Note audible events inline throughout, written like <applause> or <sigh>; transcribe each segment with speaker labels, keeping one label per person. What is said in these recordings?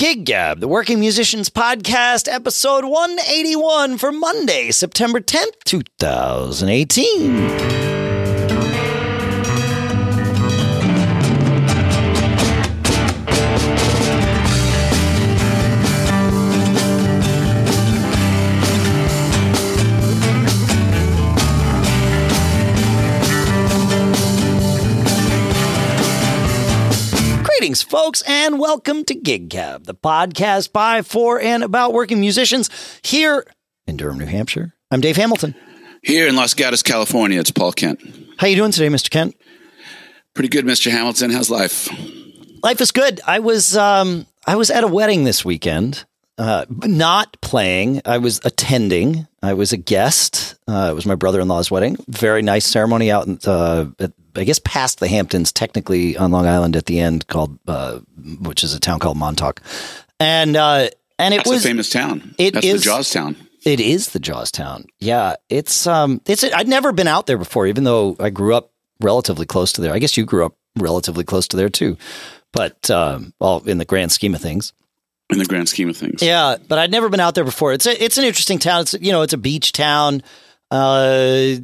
Speaker 1: Gig Gab, the Working Musicians Podcast, episode 181 for Monday, September 10th, 2018. Folks, and welcome to Gig Gab, the podcast by, for, and about working musicians here in Durham, New Hampshire. I'm Dave Hamilton.
Speaker 2: Here in Los Gatos, California, it's Paul Kent.
Speaker 1: How you doing today, Mr. Kent?
Speaker 2: Pretty good, Mr. Hamilton. How's life?
Speaker 1: Life is good. I was um, I was at a wedding this weekend. Uh, not playing. I was attending. I was a guest. Uh, it was my brother-in-law's wedding. Very nice ceremony out in, uh, at I guess past the Hamptons, technically on Long Island at the end, called uh, which is a town called Montauk, and uh, and it
Speaker 2: That's
Speaker 1: was
Speaker 2: a famous town.
Speaker 1: It
Speaker 2: That's
Speaker 1: is-
Speaker 2: the Jaws town.
Speaker 1: it is the Jaws town. Yeah, it's um, it's I'd never been out there before, even though I grew up relatively close to there. I guess you grew up relatively close to there too, but um, well, in the grand scheme of things.
Speaker 2: In the grand scheme of things.
Speaker 1: Yeah, but I'd never been out there before. It's a, it's an interesting town. It's you know it's a beach town. Uh,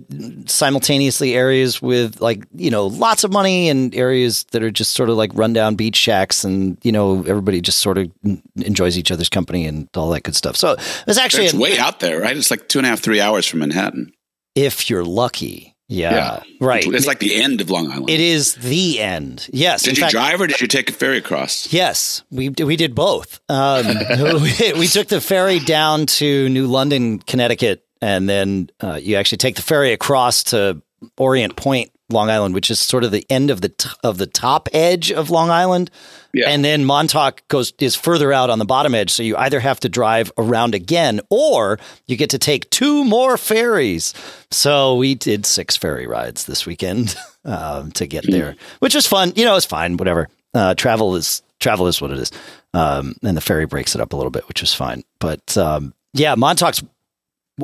Speaker 1: simultaneously areas with like you know lots of money and areas that are just sort of like rundown beach shacks and you know everybody just sort of enjoys each other's company and all that good stuff. So it's actually
Speaker 2: It's way out there, right? It's like two and a half, three hours from Manhattan.
Speaker 1: if you're lucky. Yeah, right.
Speaker 2: It's like the end of Long Island.
Speaker 1: it is the end. Yes.
Speaker 2: Did
Speaker 1: in
Speaker 2: you
Speaker 1: fact,
Speaker 2: drive or did you take a ferry across?
Speaker 1: Yes, we we did both. Um, <laughs> we, we took the ferry down to New London, Connecticut, and then uh, you actually take the ferry across to Orient Point, Long Island, which is sort of the end of the t- of the top edge of Long Island.
Speaker 2: Yeah.
Speaker 1: And then Montauk goes is further out on the bottom edge, so you either have to drive around again, or you get to take two more ferries. So we did six ferry rides this weekend <laughs> um, to get there, which was fun. You know, it's fine. Whatever. Uh, travel is travel is what it is, um, and the ferry breaks it up a little bit, which was fine. But um, yeah, Montauk's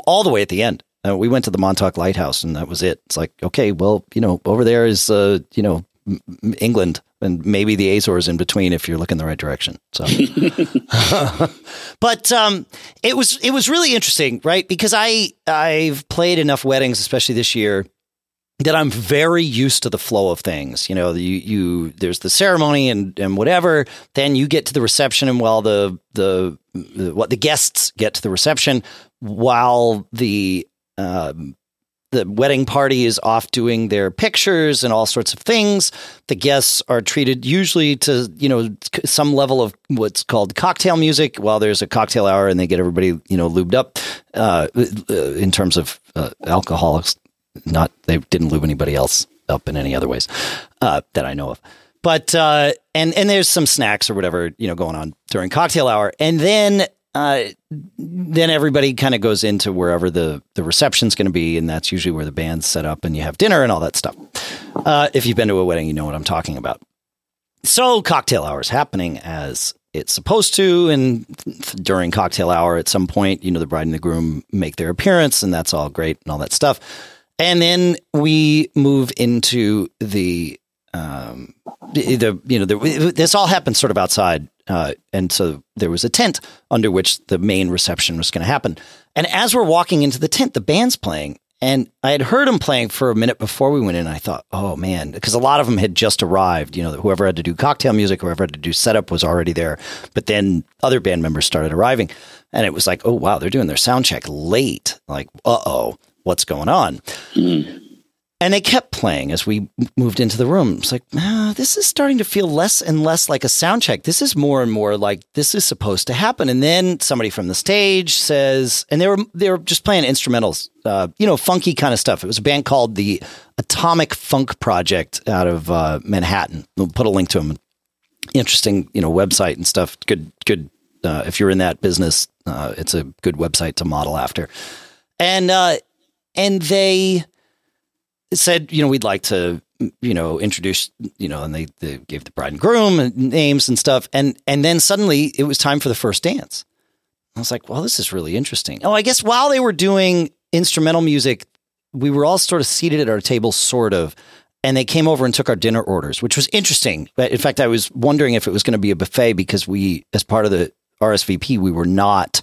Speaker 1: all the way at the end. Uh, we went to the Montauk Lighthouse, and that was it. It's like, okay, well, you know, over there is, uh, you know, M- England, and maybe the Azores in between if you're looking the right direction. So, <laughs> but um, it was it was really interesting, right? Because I I've played enough weddings, especially this year, that I'm very used to the flow of things. You know, you you there's the ceremony and and whatever. Then you get to the reception, and while the the, the what the guests get to the reception, while the um, the wedding party is off doing their pictures and all sorts of things. The guests are treated usually to you know some level of what's called cocktail music while there's a cocktail hour, and they get everybody you know lubed up uh, uh, in terms of uh, alcoholics not they didn't lube anybody else up in any other ways uh, that I know of. But uh, and and there's some snacks or whatever you know going on during cocktail hour, and then uh, then everybody kind of goes into wherever the the reception's going to be, and that's usually where the band's set up, and you have dinner and all that stuff. Uh, if you've been to a wedding, you know what I'm talking about. So cocktail hour is happening as it's supposed to, and during cocktail hour, at some point, you know, the bride and the groom make their appearance, and that's all great and all that stuff. And then we move into the um, the, you know the, this all happens sort of outside, uh, and so there was a tent under which the main reception was going to happen. And as we're walking into the tent, the band's playing, and I had heard them playing for a minute before we went in. I thought, oh man, because a lot of them had just arrived. You know, whoever had to do cocktail music, whoever had to do setup was already there. But then other band members started arriving, and it was like, oh wow, they're doing their sound check late. Like, uh oh, what's going on? And they kept playing as we moved into the room. It's like, ah, this is starting to feel less and less like a sound check. This is more and more like this is supposed to happen. And then somebody from the stage says, and they were they were just playing instrumentals, uh, you know, funky kind of stuff. It was a band called the Atomic Funk Project out of uh, Manhattan. We'll put a link to them. Interesting, you know, website and stuff. Good, good. Uh, if you're in that business, uh, it's a good website to model after. And uh, and they said, you know, we'd like to, you know, introduce, you know, and they, they gave the bride and groom names and stuff. And, and then suddenly it was time for the first dance. I was like, well, this is really interesting. Oh, I guess while they were doing instrumental music, we were all sort of seated at our tables, sort of. and they came over and took our dinner orders, which was interesting. But in fact, I was wondering if it was going to be a buffet because we, as part of the RSVP, we were not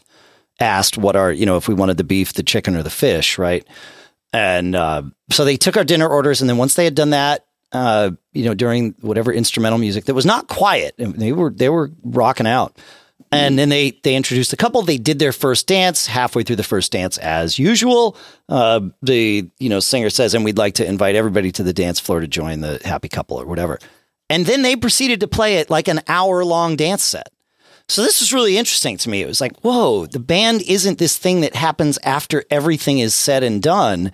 Speaker 1: asked what our, you know, if we wanted the beef, the chicken, or the fish, right? And uh, so they took our dinner orders, and then once they had done that, uh, you know, during whatever instrumental music that was not quiet, they were they were rocking out. And then they they introduced the couple. They did their first dance halfway through the first dance, as usual. Uh, the you know singer says, "And we'd like to invite everybody to the dance floor to join the happy couple or whatever." And then they proceeded to play it like an hour long dance set. So this was really interesting to me. It was like, whoa, the band isn't this thing that happens after everything is said and done.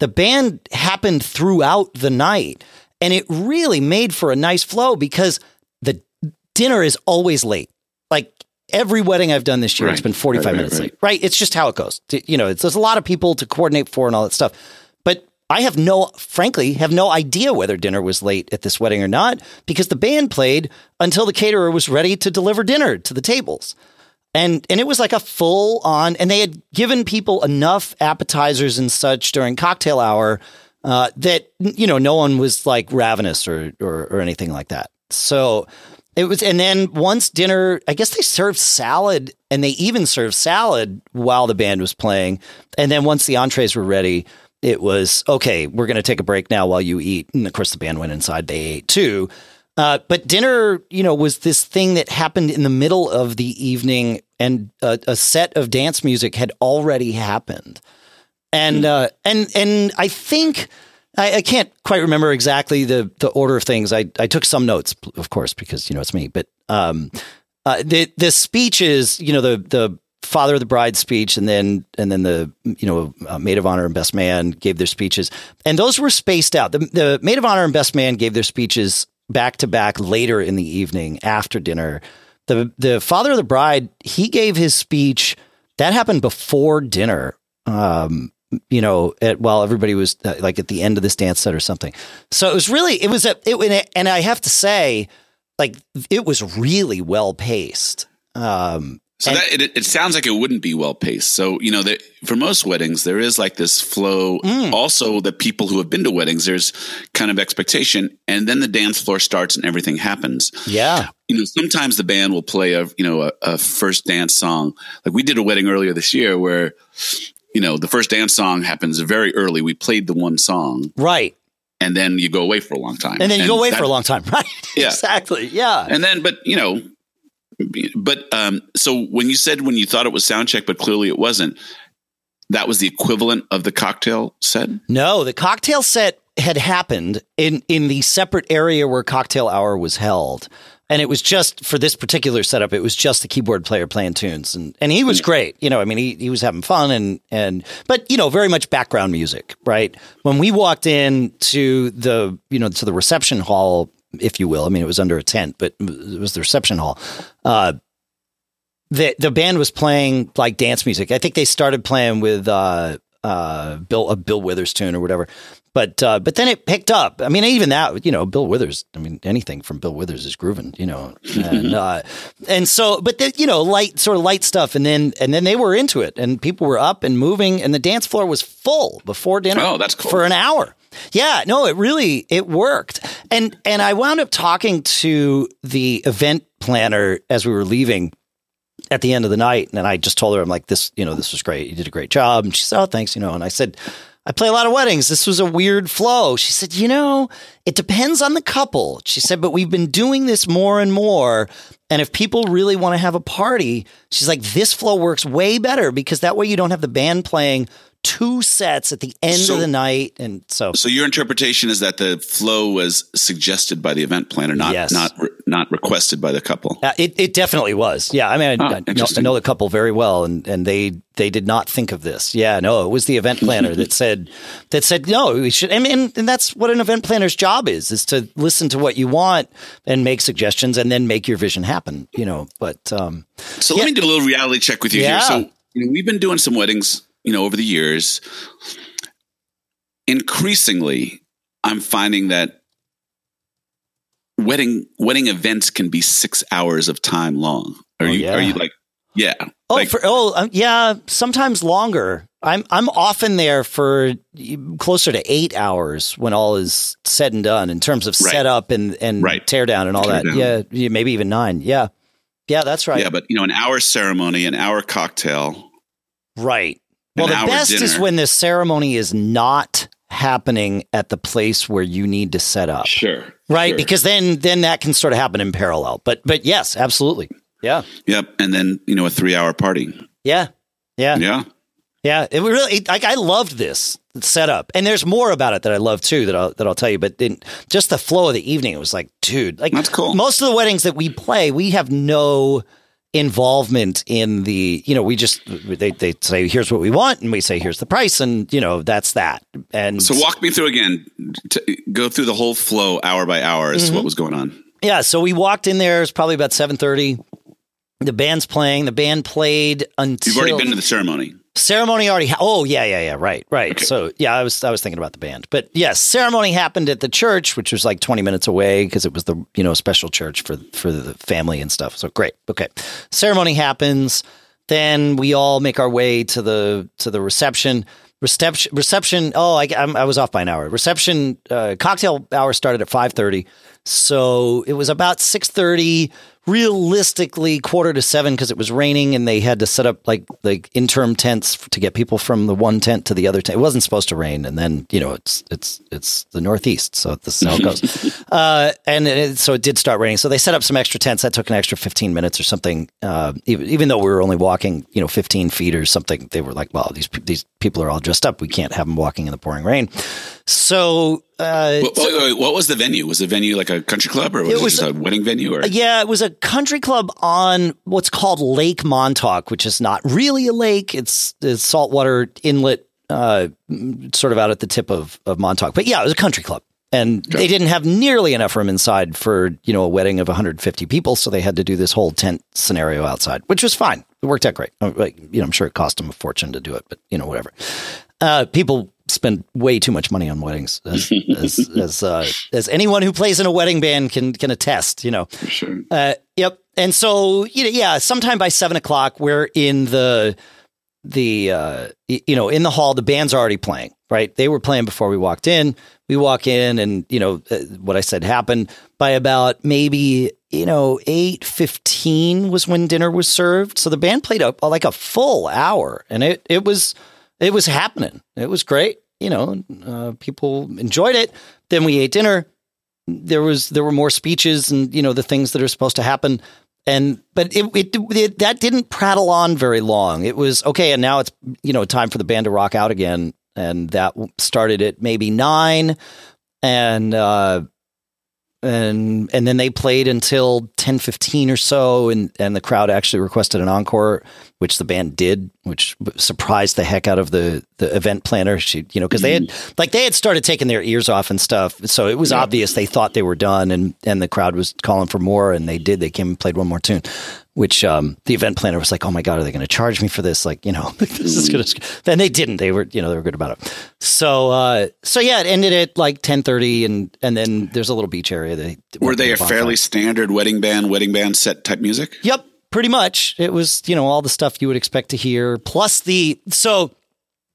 Speaker 1: The band happened throughout the night, and it really made for a nice flow because the dinner is always late. Like every wedding I've done this year,
Speaker 2: Right.
Speaker 1: it's been 45
Speaker 2: Right,
Speaker 1: minutes
Speaker 2: right.
Speaker 1: late. Right? It's just how it goes. You know, it's, there's a lot of people to coordinate for and all that stuff. I have no, frankly, have no idea whether dinner was late at this wedding or not because the band played until the caterer was ready to deliver dinner to the tables. And and it was like a full on, and they had given people enough appetizers and such during cocktail hour uh, that you know no one was like ravenous or, or or anything like that. So it was, and then once dinner, I guess they served salad, and they even served salad while the band was playing. And then once the entrees were ready, it was okay. We're going to take a break now while you eat. And of course, the band went inside; they ate too. Uh, but dinner, you know, was this thing that happened in the middle of the evening, and a, a set of dance music had already happened, and uh, and and I think I, I can't quite remember exactly the the order of things. I I took some notes, of course, because you know it's me. But um, uh, the the speeches, you know, the the father of the bride speech, and then and then the you know uh, maid of honor and best man gave their speeches, and those were spaced out. The the maid of honor and best man gave their speeches back to back later in the evening after dinner. The the father of the bride he gave his speech that happened before dinner. Um, you know, at, while everybody was uh, like at the end of this dance set or something. So it was really, it was a, it, and I have to say, like, it was really well paced. Um,
Speaker 2: So
Speaker 1: And-
Speaker 2: that it, it sounds like it wouldn't be well paced. So you know, there, for most weddings, there is like this flow.
Speaker 1: Mm.
Speaker 2: Also, the people who have been to weddings, there's kind of expectation, and then the dance floor starts and everything happens.
Speaker 1: yeah.
Speaker 2: You know, sometimes the band will play a you know a, a first dance song. Like we did a wedding earlier this year where you know the first dance song happens very early. We played the one song,
Speaker 1: Right.
Speaker 2: and then you go away for a long time,
Speaker 1: And then you go away
Speaker 2: that-
Speaker 1: for a long time. <laughs> Right.
Speaker 2: Yeah.
Speaker 1: exactly. Yeah.
Speaker 2: and then, but you know, but um, so when you said when you thought it was sound check, but clearly it wasn't, that was the equivalent of the cocktail set.
Speaker 1: No, the cocktail set had happened in in the separate area where cocktail hour was held. And it was just for this particular setup, it was just the keyboard player playing tunes. And and he was great. You know, I mean he he was having fun and and but you know, very much background music, right? When we walked in to the you know, to the reception hall, if you will, I mean it was under a tent, but it was the reception hall. Uh the the band was playing like dance music. I think they started playing with uh, uh, Bill a Bill Withers tune or whatever. But uh, but then it picked up. I mean, even that you know, Bill Withers. I mean, anything from Bill Withers is grooving, you know. And <laughs> uh, and so, but the, you know, light sort of light stuff, and then and then they were into it, and people were up and moving, and the dance floor was full before dinner.
Speaker 2: Oh, that's cool.
Speaker 1: for an hour. Yeah, no, it really it worked. And and I wound up talking to the event planner as we were leaving at the end of the night and I just told her I'm like this you know this was great you did a great job and she said oh thanks you know and I said I play a lot of weddings. This was a weird flow. She said you know it depends on the couple. She said but we've been doing this more and more and if people really want to have a party she's like this flow works way better because that way you don't have the band playing two sets at the end
Speaker 2: So-
Speaker 1: of the night and so
Speaker 2: So your interpretation is that the flow was suggested by the event planner, not
Speaker 1: Yes.
Speaker 2: not re- not requested by the couple.
Speaker 1: Uh, it, it definitely was. Yeah. I mean, I,
Speaker 2: Ah,
Speaker 1: I, know, I know the couple very well and, and they, they did not think of this. Yeah. No, it was the event planner that <laughs> said, that said, no, we should. I mean, and that's what an event planner's job is, is to listen to what you want and make suggestions and then make your vision happen, you know, but, um,
Speaker 2: So let me do a little reality check with you
Speaker 1: Yeah.
Speaker 2: here. So you know, we've been doing some weddings, you know, over the years. Increasingly, I'm finding that wedding wedding events can be six hours of time long. Are
Speaker 1: Oh,
Speaker 2: you
Speaker 1: yeah.
Speaker 2: are you like Yeah.
Speaker 1: Oh,
Speaker 2: Like-
Speaker 1: for, oh, um, yeah. Sometimes longer. I'm I'm often there for closer to eight hours when all is said and done in terms of
Speaker 2: Right.
Speaker 1: setup and and
Speaker 2: Right.
Speaker 1: tear down and all
Speaker 2: Tear
Speaker 1: that.
Speaker 2: down.
Speaker 1: Yeah, yeah, maybe even nine. Yeah, yeah, that's right.
Speaker 2: Yeah, but you know, an hour ceremony, an hour cocktail.
Speaker 1: Right. Well, the best is when the ceremony is not happening at the place where you need to set up.
Speaker 2: Sure.
Speaker 1: Right,
Speaker 2: sure.
Speaker 1: because then then that can sort of happen in parallel. But but yes, absolutely. Yeah.
Speaker 2: Yep. And then, you know, a three hour party.
Speaker 1: Yeah. Yeah.
Speaker 2: Yeah.
Speaker 1: Yeah, it really it, like I loved this setup, and there's more about it that I love too that I'll that I'll tell you. But then just the flow of the evening, it was like, dude, like
Speaker 2: That's cool.
Speaker 1: Most of the weddings that we play, we have no involvement in the you know we just they they say here's what we want and we say here's the price and you know that's that and
Speaker 2: So walk me through again. Go through the whole flow hour by hour as
Speaker 1: Mm-hmm.
Speaker 2: to what was going on.
Speaker 1: yeah so we walked in there it's probably about 7:30 the band's playing the band played until
Speaker 2: You've already been to the ceremony.
Speaker 1: Ceremony already ha- oh yeah yeah yeah right right. So yeah i was i was thinking about the band. But yes ceremony happened at the church which was like 20 minutes away because it was the you know special church for for the family and stuff. So great. Okay. Ceremony happens. Then we all make our way to the to the reception. Reception reception oh i I'm, i was off by an hour. Reception uh, cocktail hour started at 5:30 so it was about 6:30 realistically quarter to 7 because it was raining and they had to set up like like interim tents to get people from the one tent to the other tent. It wasn't supposed to rain and then you know it's it's it's the northeast so this is how it goes. <laughs> Uh, and it, so it did start raining. So they set up some extra tents. That took an extra 15 minutes or something uh, even, even though we were only walking you know 15 feet or something they were like well these these people are all dressed up. We can't have them walking in the pouring rain. So uh,
Speaker 2: What, wait, what was the venue? Was the venue like a country club or was
Speaker 1: It
Speaker 2: it,
Speaker 1: was
Speaker 2: just a wedding venue? Or
Speaker 1: Yeah, it was a country club on what's called Lake Montauk, which is not really a lake. It's a saltwater inlet, uh, sort of out at the tip of, of Montauk. But yeah, it was a country club. And they didn't have nearly enough room inside for, you know, a wedding of 150 people. So they had to do this whole tent scenario outside, which was fine. It worked out great. Uh, Like, you know, I'm sure it cost them a fortune to do it, but, you know, whatever. Uh, people spend way too much money on weddings, as as <laughs> as, uh, as anyone who plays in a wedding band can can attest. You know,
Speaker 2: sure.
Speaker 1: uh, yep. And so, you know, yeah, sometime by seven o'clock, we're in the the uh, you know in the hall. The band's already playing. Right, they were playing before we walked in. We walk in, and you know uh, what I said happened. By about maybe you know eight fifteen was when dinner was served. So the band played up like a full hour, and it it was it was happening. It was great. You know, uh, people enjoyed it. Then we ate dinner there was there were more speeches and you know the things that are supposed to happen and but it, it, it that didn't prattle on very long it was okay and now it's you know time for the band to rock out again and that started at maybe nine and uh and and then they played until 10 15 or so and and the crowd actually requested an encore which the band did which surprised the heck out of the the event planner. She you know because they had mm-hmm. like they had started taking their ears off and stuff so it was obvious they thought they were done and and the crowd was calling for more and they did. They came and played one more tune which um the event planner was like oh my god are they going to charge me for this like you know <laughs> this is going to then they didn't they were you know they were good about it so uh so yeah it ended at like 10:30 and and then there's a little beach area they
Speaker 2: Were they a
Speaker 1: bonfire.
Speaker 2: fairly standard wedding band, wedding band set type music?
Speaker 1: Yep, pretty much. It was, you know, all the stuff you would expect to hear, plus the so,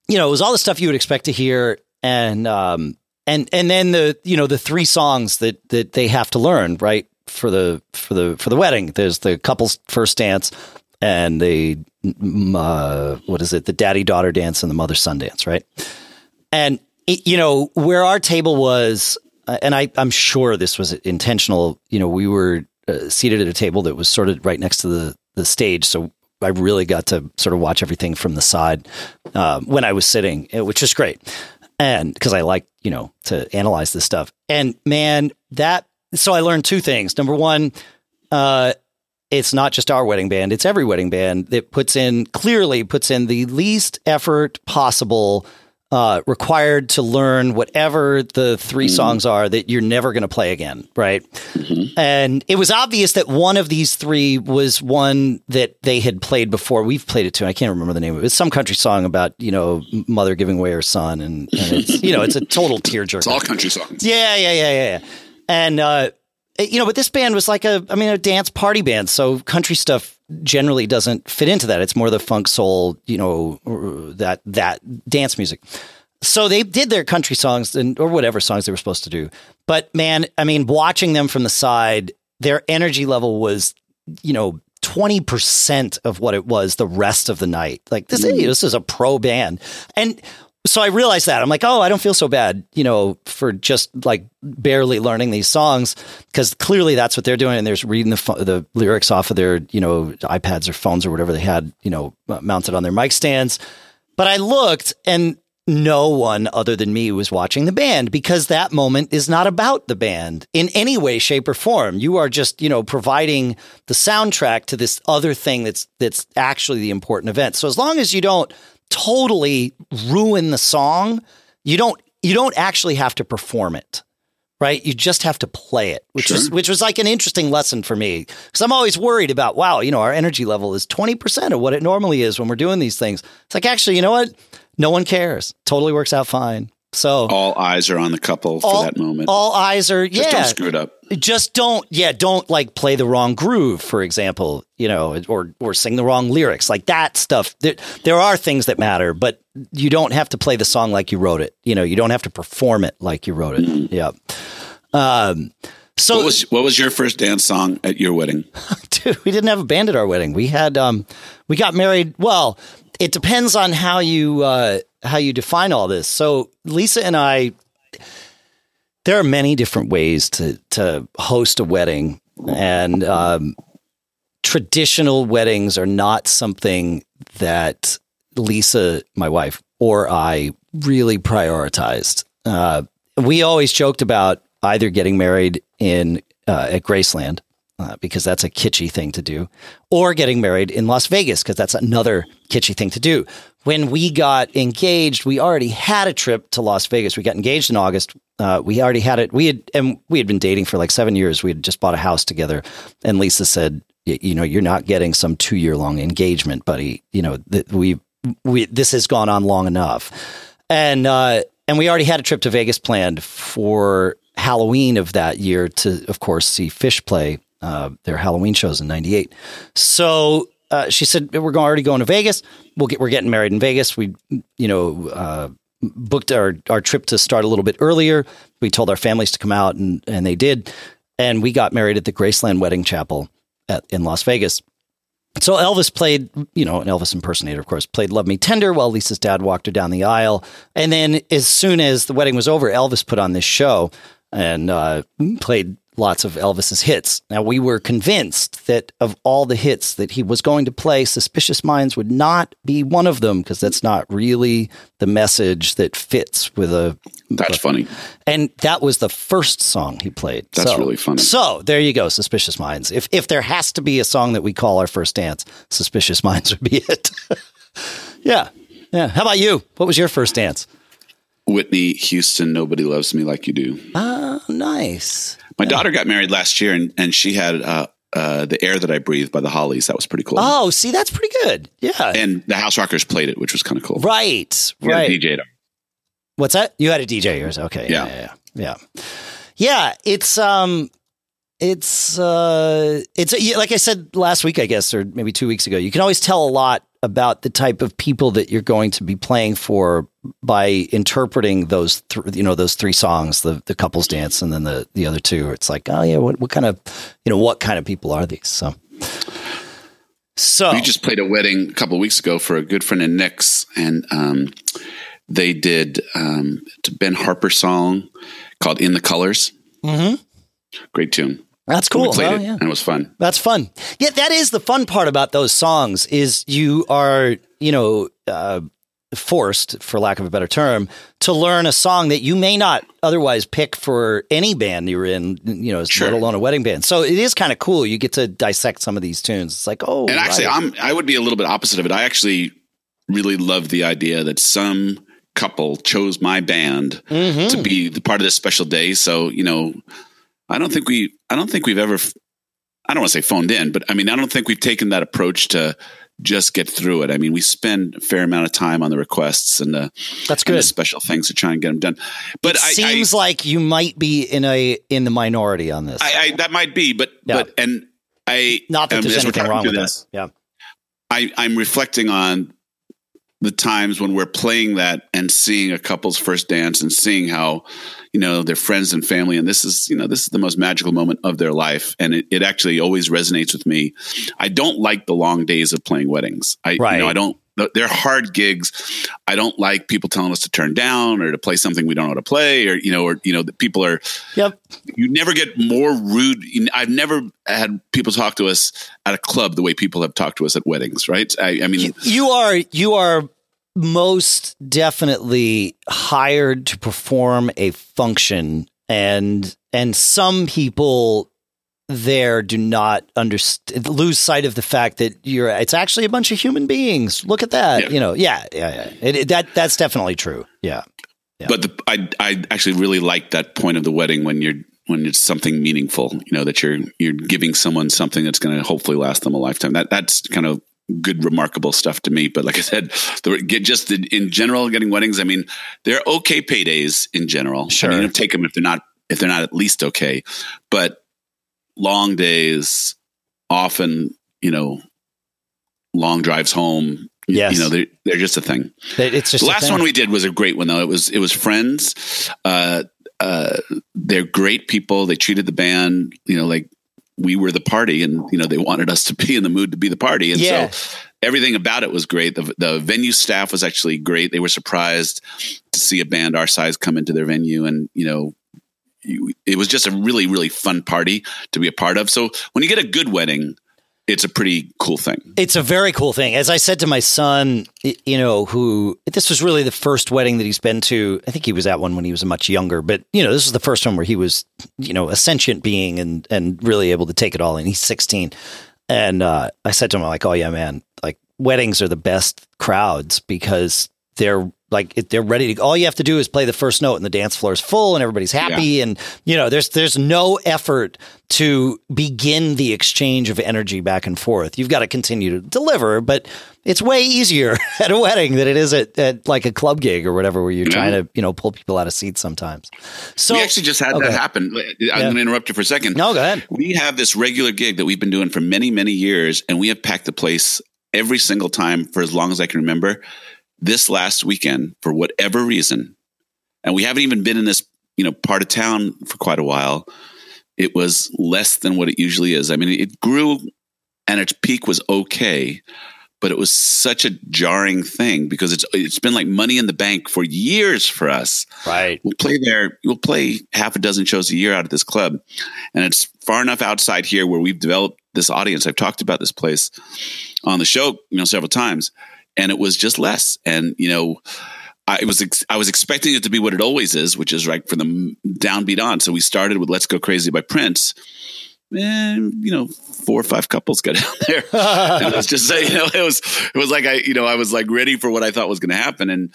Speaker 1: you know, it was all the stuff you would expect to hear, and um, and and then the you know the three songs that that they have to learn right for the for the for the wedding. There's the couple's first dance, and the mm, uh, what is it? The daddy daughter dance and the mother son dance, right? And you know where our table was, uh, and I, I'm sure this was intentional. You know, we were uh, seated at a table that was sort of right next to the the stage, so I really got to sort of watch everything from the side uh, when I was sitting, eh, which is great, and because I like you know to analyze this stuff. And man, that so I learned two things. Number one, uh, it's not just our wedding band; it's every wedding band that puts in clearly puts in the least effort possible uh, required to learn whatever the 3 songs are that you're never going to play again, right? And it was obvious that one of these three was one that they had played before. We've played it too. I can't remember the name of it. It's some country song about you know mother giving away her son, and, and it's you know it's a total tearjerker.
Speaker 2: It's all country songs.
Speaker 1: Yeah, yeah, yeah, yeah, yeah. And uh, you know, but this band was like a, I mean, a dance party band. So country stuff generally doesn't fit into that. It's more the funk soul, you know, that that dance music. So they did their country songs and or whatever songs they were supposed to do. But man, I mean, watching them from the side, their energy level was, you know, 20% of what it was the rest of the night. Like this, mm. this is a pro band. And so I realized that I'm like, oh, I don't feel so bad, you know, for just like barely learning these songs because clearly that's what they're doing, and they're reading the the lyrics off of their you know iPads or phones or whatever they had, you know, mounted on their mic stands. But I looked, and no one other than me was watching the band because that moment is not about the band in any way, shape, or form. You are just, you know, providing the soundtrack to this other thing that's that's actually the important event. So as long as you don't totally ruin the song, you don't you don't actually have to perform it. Right? You just have to play it, which sure. is which was like an interesting lesson for me because I'm always worried about wow, you know, our energy level is 20% of what it normally is when we're doing these things. It's like actually, you know what? No one cares. Totally works out fine. So
Speaker 2: all eyes are on the couple
Speaker 1: all,
Speaker 2: for that moment.
Speaker 1: All eyes are
Speaker 2: just
Speaker 1: yeah.
Speaker 2: Don't screw it up.
Speaker 1: Just don't yeah. Don't like play the wrong groove, for example. You know, or or sing the wrong lyrics. Like that stuff. There there are things that matter, but you don't have to play the song like you wrote it. You know, you don't have to perform it like you wrote it. Mm-hmm. Yeah. Um. So
Speaker 2: what was what was your first dance song at your wedding? <laughs>
Speaker 1: Dude, we didn't have a band at our wedding. We had um we got married. Well, it depends on how you uh, how you define all this. So Lisa and I, there are many different ways to to host a wedding, and um, traditional weddings are not something that Lisa, my wife, or I really prioritized. Uh, we always joked about either getting married in uh, at Graceland uh, because that's a kitschy thing to do, or getting married in Las Vegas because that's another kitschy thing to do. When we got engaged, we already had a trip to Las Vegas. We got engaged in August. Uh, we already had it. We had and we had been dating for like seven years. We had just bought a house together, and Lisa said, "You know, you're not getting some two year long engagement, buddy. You know, that we we this has gone on long enough." And uh, and we already had a trip to Vegas planned for Halloween of that year to, of course, see Phish play uh, their Halloween shows in '98. So uh, she said, "We're already going to Vegas. We'll get we're getting married in Vegas. We, you know, uh, booked our our trip to start a little bit earlier. We told our families to come out, and and they did. And we got married at the Graceland Wedding Chapel at, in Las Vegas. So Elvis played, you know, an Elvis impersonator, of course, played "Love Me Tender" while Lisa's dad walked her down the aisle. And then, as soon as the wedding was over, Elvis put on this show and uh, played lots of Elvis's hits. Now we were convinced that of all the hits that he was going to play, Suspicious Minds would not be one of them because that's not really the message that fits with a.
Speaker 2: That's
Speaker 1: a,
Speaker 2: funny.
Speaker 1: And that was the first song he played.
Speaker 2: That's
Speaker 1: so,
Speaker 2: really funny.
Speaker 1: So there you go, Suspicious Minds. If if there has to be a song that we call our first dance, Suspicious Minds would be <laughs> it. yeah. Yeah. How about you? What was your first dance?
Speaker 2: Whitney Houston, Nobody Loves Me Like You Do.
Speaker 1: Ah, nice.
Speaker 2: My yeah. daughter got married last year, and, and she had uh, uh, The Air That I Breathe by the Hollies. That was pretty cool.
Speaker 1: Oh, see, that's pretty good. Yeah.
Speaker 2: And the House Rockers played it, which was kind of cool.
Speaker 1: Right. We right.
Speaker 2: DJ
Speaker 1: What's that? You had a DJ yours. Okay. Yeah. Yeah. Yeah. Yeah. yeah it's, um, it's uh it's like I said last week I guess or maybe 2 weeks ago you can always tell a lot about the type of people that you're going to be playing for by interpreting those th- you know those three songs the the couples dance and then the the other two it's like oh yeah what what kind of you know what kind of people are these so so
Speaker 2: we just played a wedding a couple of weeks ago for a good friend of Nick's and um, they did um, a Ben Harper song called In the Colors.
Speaker 1: Mm-hmm.
Speaker 2: Great tune.
Speaker 1: That's cool.
Speaker 2: We played
Speaker 1: well,
Speaker 2: it,
Speaker 1: yeah.
Speaker 2: and it was fun.
Speaker 1: That's fun. Yeah, that is the fun part about those songs is you are, you know, uh, forced, for lack of a better term, to learn a song that you may not otherwise pick for any band you're in, you know, sure. let alone a wedding band. So it is kind of cool. You get to dissect some of these tunes. It's like, oh,
Speaker 2: and actually, right. I'm I would be a little bit opposite of it. I actually really love the idea that some couple chose my band mm-hmm. to be the part of this special day. So you know, I don't think we I don't think we've ever I don't want to say phoned in, but I mean I don't think we've taken that approach to just get through it. I mean, we spend a fair amount of time on the requests and the
Speaker 1: that's good
Speaker 2: the special things to try and get them done. But
Speaker 1: it
Speaker 2: I,
Speaker 1: seems
Speaker 2: I,
Speaker 1: like you might be in a in the minority on this.
Speaker 2: I, I that might be, but
Speaker 1: Yeah.
Speaker 2: but and I
Speaker 1: Not that
Speaker 2: um,
Speaker 1: there's anything wrong with
Speaker 2: this,
Speaker 1: that. Yeah.
Speaker 2: I, I'm reflecting on the times when we're playing that and seeing a couple's first dance and seeing how, you know, their friends and family, and this is, you know, this is the most magical moment of their life. And it, it actually always resonates with me. I don't like the long days of playing weddings. I,
Speaker 1: Right.
Speaker 2: you know, I don't, they're hard gigs. I don't like people telling us to turn down or to play something we don't know how to play or, you know, or, you know, that people are,
Speaker 1: Yep.
Speaker 2: you never get more rude. I've never had people talk to us at a club the way people have talked to us at weddings, right? I, I mean,
Speaker 1: You, you are you are most definitely hired to perform a function and and some people there do not understand lose sight of the fact that you're it's actually a bunch of human beings look at that
Speaker 2: Yeah.
Speaker 1: you know yeah yeah, yeah. It, it- that that's definitely true yeah Yeah.
Speaker 2: but the, I I actually really like that point of the wedding when you're when it's something meaningful, you know, that you're you're giving someone something that's going to hopefully last them a lifetime. That that's kind of good, remarkable stuff to me. But like I said, the, get just in, in general, getting weddings. I mean, they're okay paydays in general.
Speaker 1: Sure.
Speaker 2: I mean, you take them if they're not if they're not at least okay. But long days, often, you know, long drives home.
Speaker 1: Yes.
Speaker 2: you know, they're they're just a thing.
Speaker 1: It's just
Speaker 2: The last
Speaker 1: thing.
Speaker 2: one we did was a great one though. It was it was friends. Uh, uh, they're great people. They treated the band, you know, like we were the party, and you know they wanted us to be in the mood to be the party, and
Speaker 1: Yeah.
Speaker 2: so everything about it was great. The, the venue staff was actually great. They were surprised to see a band our size come into their venue, and you know. It was just a really, really fun party to be a part of. So when you get a good wedding, it's a pretty cool thing.
Speaker 1: It's a very cool thing. As I said to my son, you know, who this was really the first wedding that he's been to. I think he was at one when he was much younger, but you know, this is the first one where he was, you know, a sentient being and and really able to take it all in. He's 16. And uh, I said to him, like, oh yeah, man, like weddings are the best crowds because they're like it- they're ready to. All you have to do is play the first note, and the dance floor is full, and everybody's happy, and you know, there's there's no effort to begin the exchange of energy back and forth. You've got to continue to deliver, but it's way easier <laughs> at a wedding than it is at, at like a club gig or whatever, where you're trying to mm-hmm. you know pull people out of seats sometimes. So
Speaker 2: we actually just had oh,
Speaker 1: okay.
Speaker 2: that happen. I'm going to interrupt you for a second.
Speaker 1: no, go ahead.
Speaker 2: We have this regular gig that we've been doing for many, many years, and we have packed the place every single time for as long as I can remember. This last weekend, for whatever reason, and we haven't even been in this you know part of town for quite a while. It was less than what it usually is. I mean, it grew, and its peak was okay, but it was such a jarring thing because it's it's been like money in the bank for years for us
Speaker 1: Right.
Speaker 2: we'll play there. We'll play half a dozen shows a year out of this club, and it's far enough outside here where we've developed this audience. I've talked about this place on the show, you know, several times, and it was just less. And you know, I was ex- I was expecting it to be what it always is, which is right for the downbeat on. So we started with "Let's Go Crazy" by Prince. And you know, four or five couples got <laughs> down there. <laughs> and let's just say, you know, it was it was like I, you know, I was like ready for what I thought was going to happen, and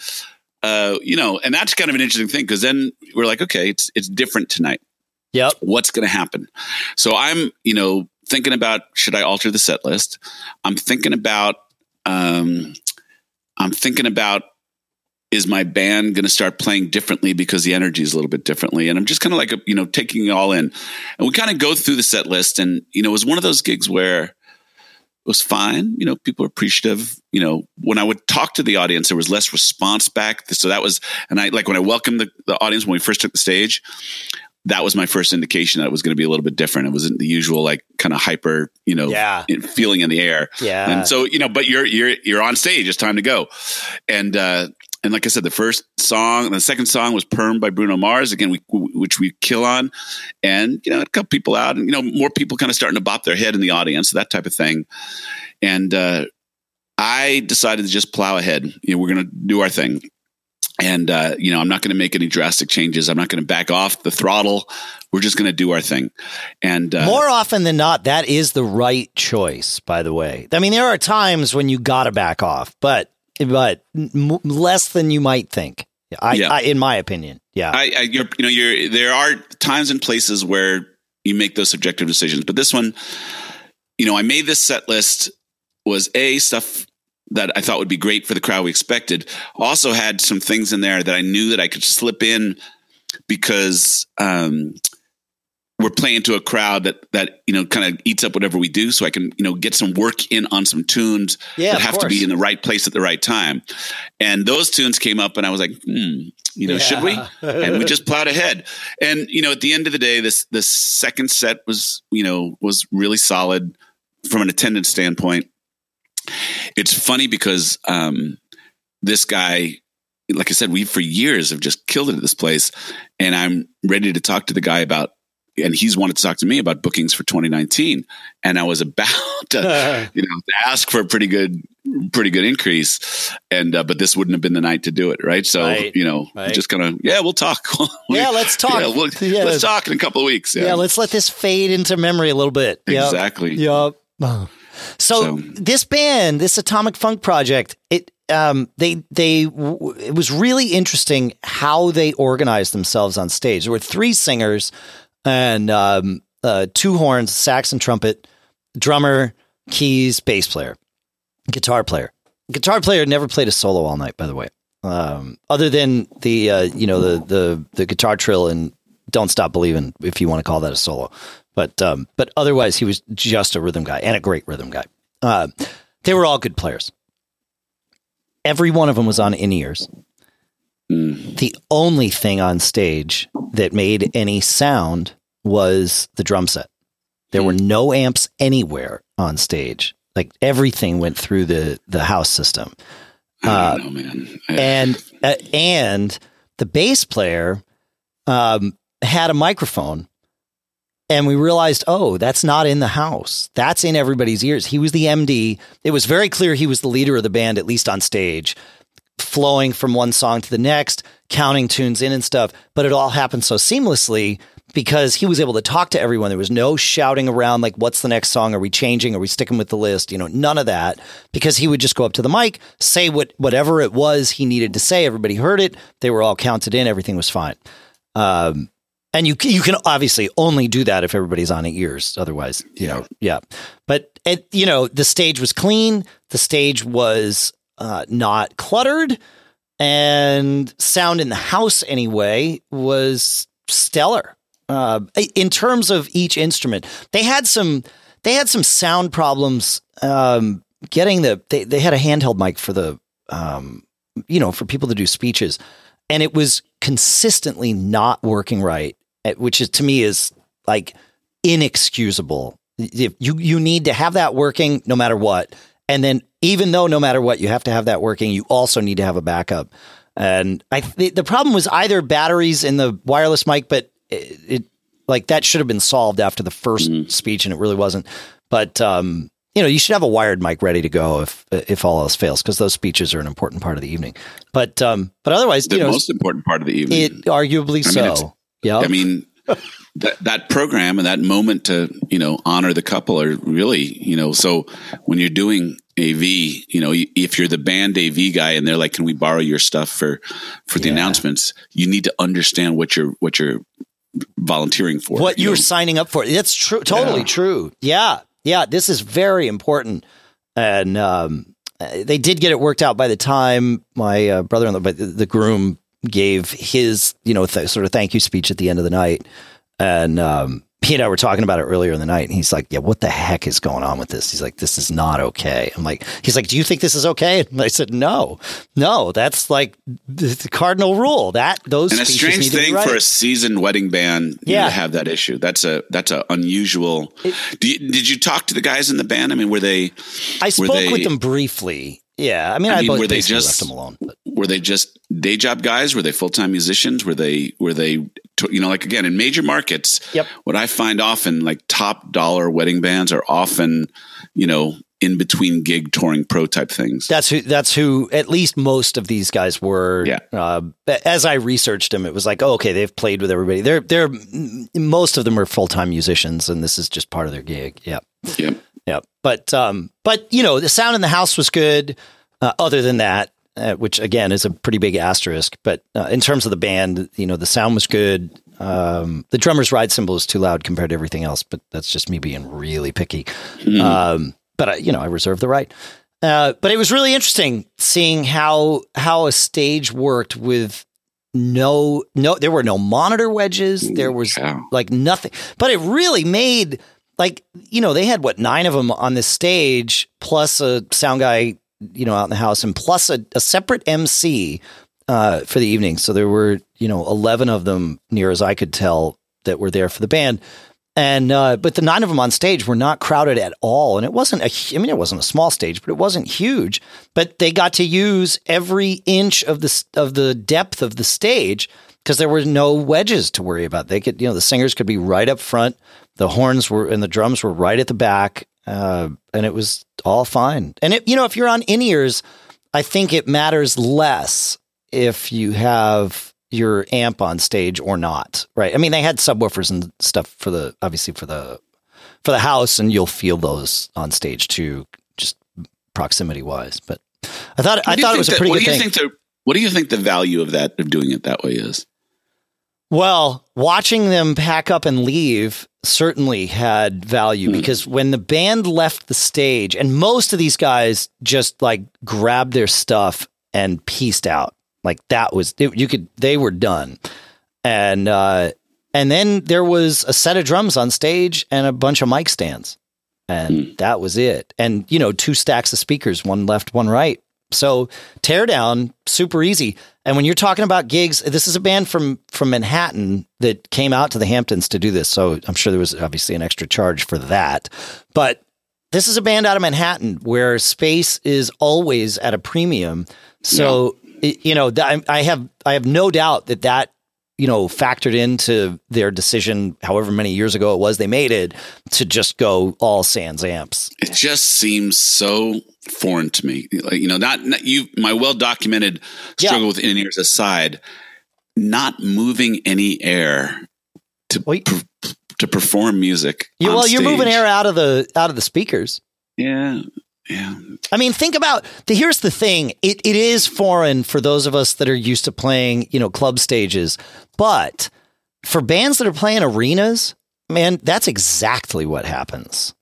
Speaker 2: uh, you know, and that's kind of an interesting thing because then we're like, okay, it's it's different tonight.
Speaker 1: Yep.
Speaker 2: What's going to happen? So I'm, you know, thinking about should I alter the set list? I'm thinking about, um, I'm thinking about is my band going to start playing differently because the energy is a little bit differently? And i'm just kind of like you know taking it all in. And we kind of go through the set list and you know it was one of those gigs where it was fine you know people were appreciative. You know when i would talk to the audience there was less response back. So that was and i like when i welcomed the, the audience when we first took the stage that was my first indication that it was going to be a little bit different it wasn't the usual like kind of hyper you know
Speaker 1: Yeah.
Speaker 2: feeling in the air
Speaker 1: Yeah.
Speaker 2: and so, you know, but you're you're you're on stage. It's time to go. And uh and like I said, the first song, the second song was "Perm" by Bruno Mars. Again, we which we kill on, and you know, a couple people out, and you know, more people kind of starting to bop their head in the audience, that type of thing. And uh, I decided to just plow ahead. You know, we're going to do our thing, and uh, you know, I'm not going to make any drastic changes. I'm not going to back off the throttle. We're just going to do our thing. And uh,
Speaker 1: More often than not, that is the right choice. By the way, I mean there are times when you got to back off, but but m- less than you might think. I,
Speaker 2: Yeah.
Speaker 1: I, in my opinion, yeah,
Speaker 2: I, I you're, you know, you're there are times and places where you make those subjective decisions, but this one, you know, I made this set list was a stuff that I thought would be great for the crowd we expected. Also had some things in there that I knew that I could slip in because um, we're playing to a crowd that that you know kind of eats up whatever we do. So i can you know get some work in on some tunes
Speaker 1: yeah,
Speaker 2: that have to be in the right place at the right time. And those tunes came up and i was like hmm you know yeah. should we? <laughs> And we just plowed ahead. And you know at the end of the day this this second set was you know was really solid from an attendance standpoint it's funny because um this guy like I said, we for years have just killed it at this place, and I'm ready to talk to the guy about and he's wanted to talk to me about bookings for 2019 and i was <laughs> about to <laughs> you know to ask for a pretty good pretty good increase and uh, but this wouldn't have been the night to do it right so right, you know right. just gonna yeah we'll talk <laughs>
Speaker 1: yeah let's talk yeah,
Speaker 2: we'll, yeah. let's talk in a couple of weeks
Speaker 1: yeah. yeah. let's let this fade into memory a little bit
Speaker 2: exactly
Speaker 1: yep, yep. So, so, this band, this Atomic Funk project, it um, they they it was really interesting how they organized themselves on stage. There were three singers and um, uh, two horns, sax and trumpet, drummer, keys, bass player, guitar player. Guitar player never played a solo all night, by the way. Um, other than the uh, you know the the the guitar trill and "Don't Stop Believing," if you want to call that a solo, but um, but otherwise he was just a rhythm guy and a great rhythm guy. Uh, they were all good players. Every one of them was on in ears. Mm. The only thing on stage that made any sound was the drum set. There mm. were no amps anywhere on stage. Like everything went through the the house system.
Speaker 2: Uh, know, man.
Speaker 1: and uh, and the bass player um, had a microphone, and we realized, oh, that's not in the house. That's in everybody's ears. He was the MD. It was very clear he was the leader of the band, at least on stage flowing from one song to the next, counting tunes in and stuff. But it all happened so seamlessly because he was able to talk to everyone. There was no shouting around like, what's the next song? Are we changing? Are we sticking with the list? You know, none of that because he would just go up to the mic, say what, whatever it was he needed to say. Everybody heard it. They were all counted in. Everything was fine. Um, and you you can obviously only do that if everybody's on ears. Otherwise, you know, yeah. But it, you know, the stage was clean. The stage was uh, not cluttered, and sound in the house anyway was stellar. Uh, in terms of each instrument, they had some they had some sound problems um, getting the they, they had a handheld mic for the um, you know for people to do speeches, and it was consistently not working right, which is to me is like inexcusable. You you need to have that working no matter what and then even though no matter what you have to have that working, you also need to have a backup. And I the problem was either batteries in the wireless mic, but it, it like that should have been solved after the 1st mm-hmm. speech, and it really wasn't. But um, you know, you should have a wired mic ready to go if if all else fails, because those speeches are an important part of the evening. But um, but otherwise,
Speaker 2: the
Speaker 1: you know,
Speaker 2: most important part of the evening.
Speaker 1: It arguably I mean, so. Yeah.
Speaker 2: I mean, that that program and that moment to you know honor the couple are really you know so when you're doing AV you know if you're the band AV guy and they're like can we borrow your stuff for for the yeah. announcements you need to understand what you're what you're volunteering for
Speaker 1: what you you're know? signing up for that's true totally yeah. true yeah yeah this is very important and um, they did get it worked out by the time my uh, brother-in-law but the, the groom gave his you know th- sort of thank you speech at the end of the night and um, he and I were talking about it earlier in the night, and he's like, "Yeah, what the heck is going on with this?" He's like, "This is not okay." I'm like, "He's like, do you think this is okay?" And I said, "No, no, that's like the cardinal rule. That those
Speaker 2: and a strange thing right. for a seasoned wedding band, yeah, to have that issue. That's a that's a unusual. It, you, did you talk to the guys in the band? I mean, were they?
Speaker 1: I spoke they, with them briefly. Yeah, I mean, I, mean, I were they just left them alone? But.
Speaker 2: Were they just day job guys? Were they full time musicians? Were they were they you know like again in major markets?
Speaker 1: Yep.
Speaker 2: What I find often like top dollar wedding bands are often you know in between gig touring pro type things.
Speaker 1: That's who. That's who. At least most of these guys were.
Speaker 2: Yeah.
Speaker 1: Uh, as I researched them, it was like, oh, okay, they've played with everybody. They're they're most of them are full time musicians, and this is just part of their gig. Yeah.
Speaker 2: Yep.
Speaker 1: Yeah, but um, but you know, the sound in the house was good. Uh, other than that, uh, which again is a pretty big asterisk, but uh, in terms of the band, you know, the sound was good. Um, the drummer's ride cymbal is too loud compared to everything else, but that's just me being really picky. Mm. Um, but I, you know, I reserve the right. Uh, but it was really interesting seeing how how a stage worked with no no there were no monitor wedges there was like nothing but it really made like you know they had what nine of them on this stage plus a sound guy you know out in the house and plus a, a separate mc uh, for the evening so there were you know 11 of them near as i could tell that were there for the band and uh, but the nine of them on stage were not crowded at all, and it wasn't a i mean, it wasn't a small stage, but it wasn't huge. But they got to use every inch of the of the depth of the stage because there were no wedges to worry about. They could, you know, the singers could be right up front, the horns were and the drums were right at the back, uh, and it was all fine. And it, you know, if you're on in ears, I think it matters less if you have your amp on stage or not, right? I mean, they had subwoofers and stuff for the obviously for the for the house, and you'll feel those on stage too, just proximity wise. But I thought I
Speaker 2: What do you
Speaker 1: thought it was a pretty
Speaker 2: what
Speaker 1: good
Speaker 2: do you
Speaker 1: thing.
Speaker 2: think the What do you think the value of that of doing it that way is?
Speaker 1: Well, watching them pack up and leave certainly had value
Speaker 2: Hmm.
Speaker 1: because when the band left the stage, and most of these guys just like grabbed their stuff and pieced out. Like that was it, you could they were done, and uh, and then there was a set of drums on stage and a bunch of mic stands, and that was it. And you know, two stacks of speakers, one left, one right. So tear down, super easy. And when you're talking about gigs, this is a band from from Manhattan that came out to the Hamptons to do this. So I'm sure there was obviously an extra charge for that. But this is a band out of Manhattan where space is always at a premium. So it- you know, I I have I have no doubt that that you know factored into their decision, however many years ago it was they made it, to just go all sans amps.
Speaker 2: It just seems so foreign to me. Like you know, not, not you. My well documented
Speaker 1: Yeah.
Speaker 2: struggle with in ears aside, not moving any air to
Speaker 1: Well, you-
Speaker 2: per- to perform music.
Speaker 1: You, well, you're moving air out of the out of the speakers.
Speaker 2: Yeah, yeah.
Speaker 1: I mean, think about the here's the thing. It it is foreign for those of us that are used to playing, you know, club stages. But for bands that are playing arenas, man, that's exactly what happens.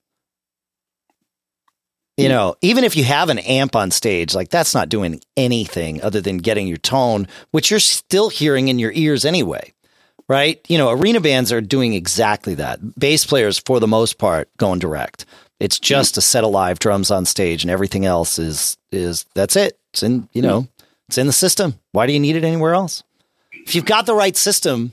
Speaker 1: You know, even if you have an amp on stage, like that's not doing anything other than getting your tone, which you're still hearing in your ears anyway. Right? You know, arena bands are doing exactly that. Bass players, for the most part, going direct. It's just a set of live drums on stage, and everything else is is that's it. It's in you know, it's in the system. Why do you need it anywhere else? If you've got the right system,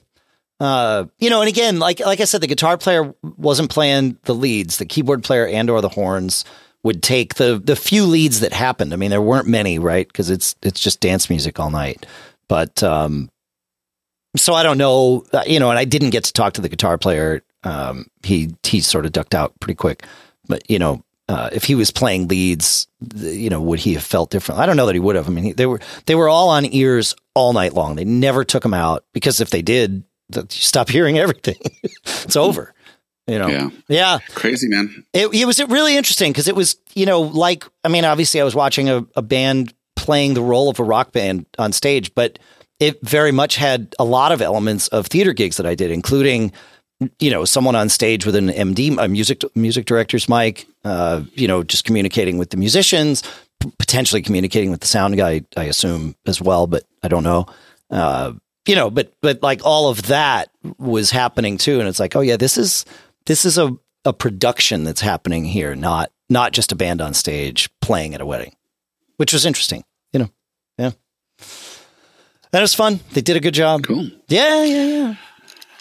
Speaker 1: uh, you know, and again, like like I said, the guitar player wasn't playing the leads. The keyboard player and or the horns would take the the few leads that happened. I mean, there weren't many, right? Because it's it's just dance music all night. But um, so I don't know, uh, you know, and I didn't get to talk to the guitar player. Um, he he sort of ducked out pretty quick. But you know, uh, if he was playing leads, you know, would he have felt different? I don't know that he would have. I mean, he, they were they were all on ears all night long. They never took him out because if they did, you stop hearing <laughs> everything. it's over. You know.
Speaker 2: Yeah.
Speaker 1: Yeah.
Speaker 2: Crazy man.
Speaker 1: It, it was really interesting because it was, you know, like, I mean, obviously I was watching a, a band playing the role of a rock band on stage, but it very much had a lot of elements of theater gigs that I did, including, you know, someone on stage with an MD, a music music director's mic, uh, you know, just communicating with the musicians, p- potentially communicating with the sound guy, I assume as well, but I don't know. Uh, you know, but but like all of that was happening too, and it's like, oh yeah, this is this is a a production that's happening here, not not just a band on stage playing at a wedding, which was interesting. You know, yeah, that was fun. They did a good job.
Speaker 2: Cool.
Speaker 1: Yeah, yeah, yeah.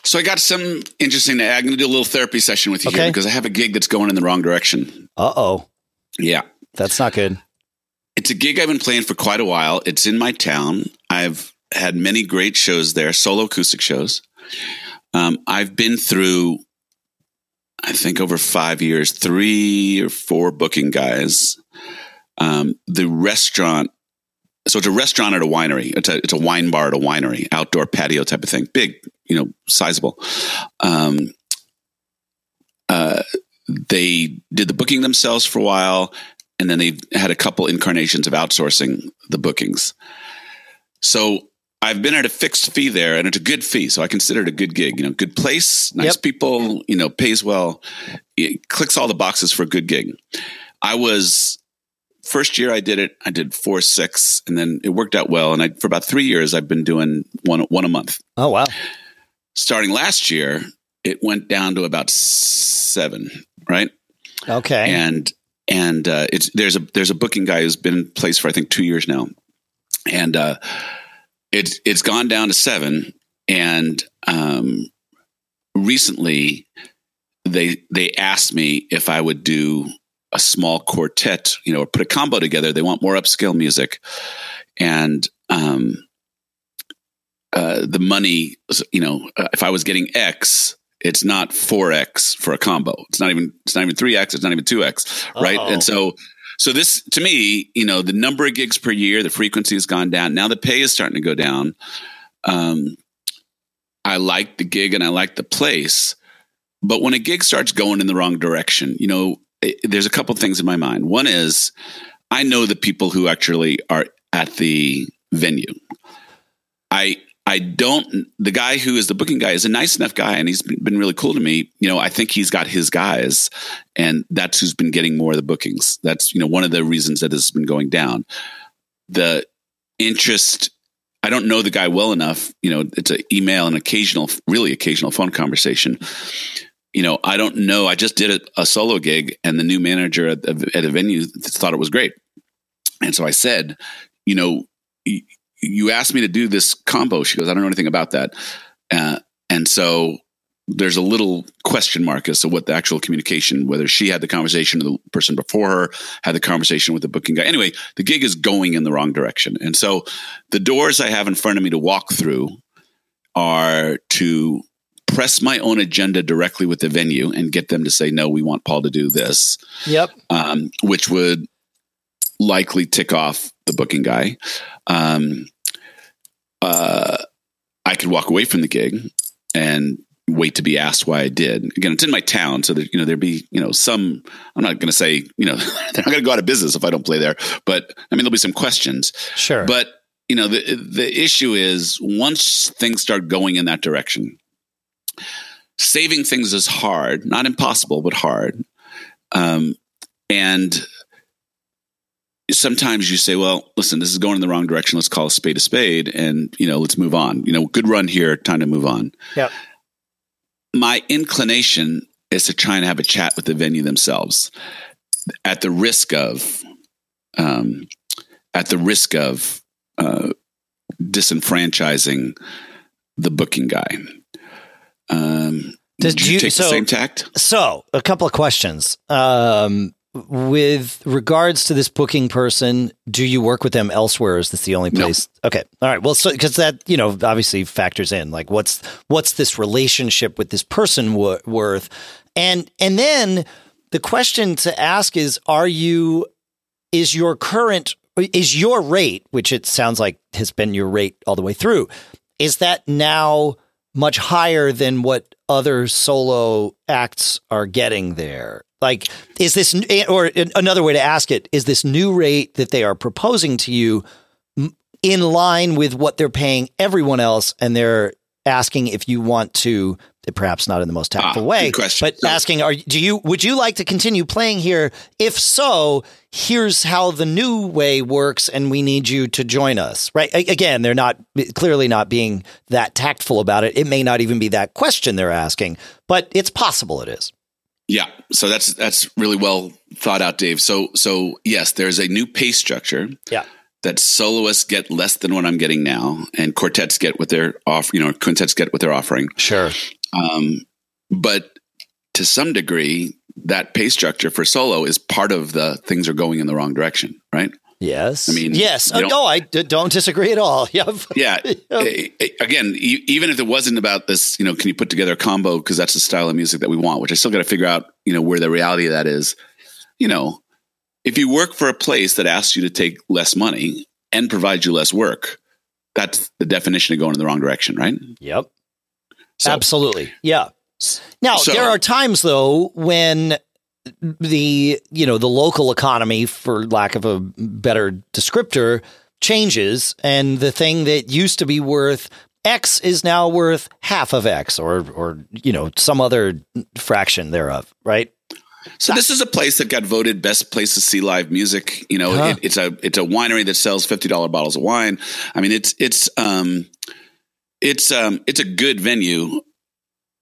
Speaker 2: So I got some interesting. I'm going to do a little therapy session with you
Speaker 1: Okay.
Speaker 2: here because I have a gig that's going in the wrong direction.
Speaker 1: Uh oh,
Speaker 2: Yeah.
Speaker 1: that's not good.
Speaker 2: It's a gig I've been playing for quite a while. It's in my town. I've had many great shows there, solo acoustic shows. Um, I've been through, I think, over five years, three or four booking guys. Um, the restaurant, so it's a restaurant at a winery. It's a, it's a wine bar at a winery, outdoor patio type of thing, big, you know, sizable. Um, uh, they did the booking themselves for a while and then they had a couple incarnations of outsourcing the bookings. So I've been at a fixed fee there, and it's a good fee. So I consider it a good gig. You know, good place, nice
Speaker 1: Yep.
Speaker 2: people. You know, pays well. It clicks all the boxes for a good gig. I was first year I did it, I did four six, and then it worked out well. And I for about three years I've been doing one one a month.
Speaker 1: Oh wow!
Speaker 2: Starting last year, it went down to about seven. Right.
Speaker 1: Okay.
Speaker 2: And and uh, it's there's a there's a booking guy who's been in place for I think two years now, and uh, it's it's gone down to seven. And um, recently, they they asked me if I would do a small quartet, you know, or put a combo together. They want more upscale music, and um, uh, the money, you know, uh, if I was getting X, it's not four X for a combo. It's not even it's not even three X. It's not even two X, right? And so. So this, to me, you know, the number of gigs per year, the frequency has gone down. Now the pay is starting to go down. Um, I like the gig and I like the place, but when a gig starts going in the wrong direction, you know, there's a couple things in my mind. One is I know the people who actually are at the venue. I I don't. The guy who is the booking guy is a nice enough guy, and he's been really cool to me. You know, I think he's got his guys, and that's who's been getting more of the bookings. That's you know one of the reasons that this has been going down. The interest. I don't know the guy well enough. You know, it's an email and occasional, really occasional phone conversation you know, I don't know. I just did a, a solo gig, and the new manager at, at a venue thought it was great. And so I said, you know, you asked me to do this combo. She goes, I don't know anything about that. Uh, and so there's a little question mark as to what the actual communication, whether she had the conversation with the person before her, had the conversation with the booking guy. Anyway, the gig is going in the wrong direction. And so the doors I have in front of me to walk through are to press my own agenda directly with the venue and get them to say, no, we want Paul to do this.
Speaker 1: Yep.
Speaker 2: Um, which would likely tick off the booking guy. Um, uh, I could walk away from the gig and wait to be asked why I did. Again, it's in my town, so that you know there'd be you know some. I'm not going to say you know <laughs> they're not going to go out of business if I don't play there, but I mean there'll be some questions.
Speaker 1: Sure,
Speaker 2: but you know the the issue is once things start going in that direction, saving things is hard, not impossible, but hard. Um, and sometimes you say, well, listen, this is going in the wrong direction. Let's call a spade a spade and, you know, let's move on. You know, good run here, time to move on.
Speaker 1: Yeah.
Speaker 2: My inclination is to try and have a chat with the venue themselves at the risk of, um, at the risk of, uh, disenfranchising the booking guy. Um, did you, you take so, the same tact?
Speaker 1: So, a couple of questions. Um, with regards to this booking person, do you work with them elsewhere? Is this the only place? No. Okay, all right. Well, so because that you know obviously factors in like what's what's this relationship with this person w- worth, and and then the question to ask is: Are you is your current is your rate, which it sounds like has been your rate all the way through, is that now much higher than what other solo acts are getting there? Like, is this, eh, or eh, another way to ask it, is this new rate that they are proposing to you in line with what they're paying everyone else? And they're asking if you want to, eh, perhaps not in the most tactful ah, way, but asking, are, do you, would you like to continue playing here? If so, here's how the new way works and we need you to join us, right? Again, they're not clearly not being that tactful about it. It may not even be that question they're asking, but it's possible it is.
Speaker 2: Yeah, so that's that's really well thought out, Dave. So so yes, there's a new pay structure.
Speaker 1: Yeah.
Speaker 2: That soloists get less than what I'm getting now, and quartets get what they're off. You know, quintets get what they're offering.
Speaker 1: Sure. Um,
Speaker 2: but to some degree, that pay structure for solo is part of the things are going in the wrong direction, right?
Speaker 1: Yes. I mean, yes. Uh, no, I d- don't disagree at all. <laughs> Yep.
Speaker 2: Yeah. <laughs> yep. Again, even if it wasn't about this, you know, can you put together a combo because that's the style of music that we want, which I still got to figure out, you know, where the reality of that is. You know, if you work for a place that asks you to take less money and provides you less work, that's the definition of going in the wrong direction, right?
Speaker 1: Yep. So, Absolutely. Yeah. Now, so, there are times though when the you know the local economy for lack of a better descriptor changes and the thing that used to be worth x is now worth half of x or or you know some other fraction thereof right
Speaker 2: So this is a place that got voted best place to see live music. You know,
Speaker 1: Huh.
Speaker 2: it, it's a it's a winery that sells fifty dollar bottles of wine. I mean, it's it's um it's um it's a good venue.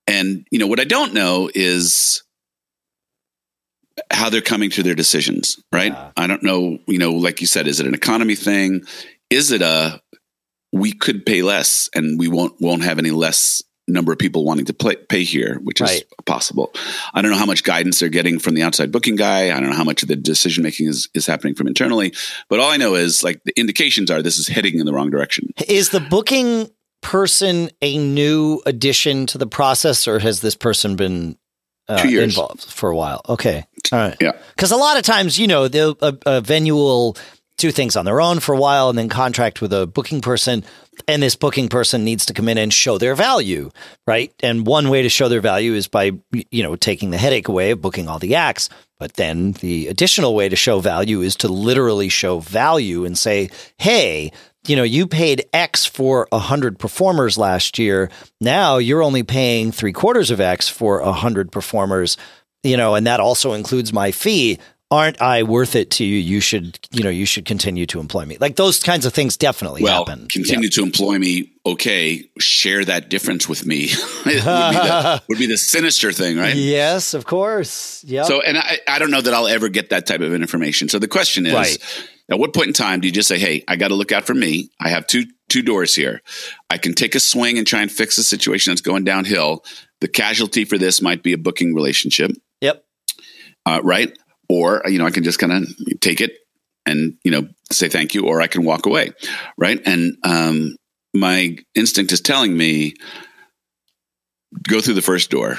Speaker 2: And you know what I don't know is how they're coming to their decisions. Right?
Speaker 1: Yeah.
Speaker 2: I don't know. You know, like you said, is it an economy thing? Is it a we could pay less and we won't won't have any less number of people wanting to play, pay here, which is possible. I don't know how much guidance they're getting from the outside booking guy. I don't know how much of the decision making is, is happening from internally. But all I know is like the indications are this is heading in the wrong direction.
Speaker 1: Is the booking person a new addition to the process, or has this person been uh,
Speaker 2: Two years.
Speaker 1: involved for a while? Okay, all right.
Speaker 2: Yeah.
Speaker 1: Because a lot of times, you know, they'll- a, a venue will do things on their own for a while and then contract with a booking person. And this booking person needs to come in and show their value, right? And one way to show their value is by, you know, taking the headache away of booking all the acts. But then the additional way to show value is to literally show value and say, hey, you know, you paid X for a hundred performers last year. Now you're only paying three quarters of X for a hundred performers, you know, and that also includes my fee. Aren't I worth it to you? You should, you know, you should continue to employ me. Like those kinds of things definitely
Speaker 2: Well,
Speaker 1: happen.
Speaker 2: continue to employ me. Okay, share that difference with me. <laughs> Would, be the, <laughs> would be the sinister thing, right?
Speaker 1: Yes, of course. Yeah.
Speaker 2: So, and I, I don't know that I'll ever get that type of information. So the question is,
Speaker 1: Right.
Speaker 2: at what point in time do you just say, "Hey, I got to look out for me. I have two two doors here. I can take a swing and try and fix a situation that's going downhill. The casualty for this might be a booking relationship,
Speaker 1: yep.
Speaker 2: uh, right? Or you know, I can just kind of take it and you know say thank you, or I can walk away, right? And um, my instinct is telling me go through the first door.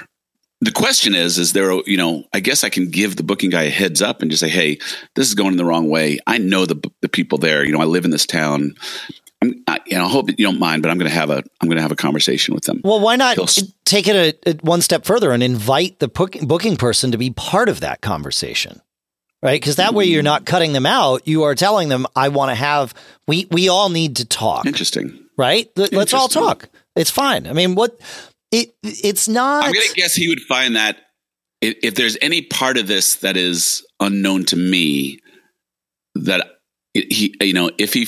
Speaker 2: The question is, is there, a, you know, I guess I can give the booking guy a heads up and just say, hey, this is going in the wrong way. I know the the people there. You know, I live in this town. I'm, I, you know, I hope you don't mind, but I'm going to have a I'm going to have a conversation with them.
Speaker 1: Well, why not
Speaker 2: He'll
Speaker 1: take it a, a one step further and invite the book, booking person to be part of that conversation? Right? Because that way you're not cutting them out. You are telling them, I want to have, we, we all need to talk,
Speaker 2: Interesting.
Speaker 1: right? Let- Let's all talk. It's fine. I mean, what, it, it's not.
Speaker 2: I'm going to guess he would find that if, if there's any part of this that is unknown to me, that he, you know, if he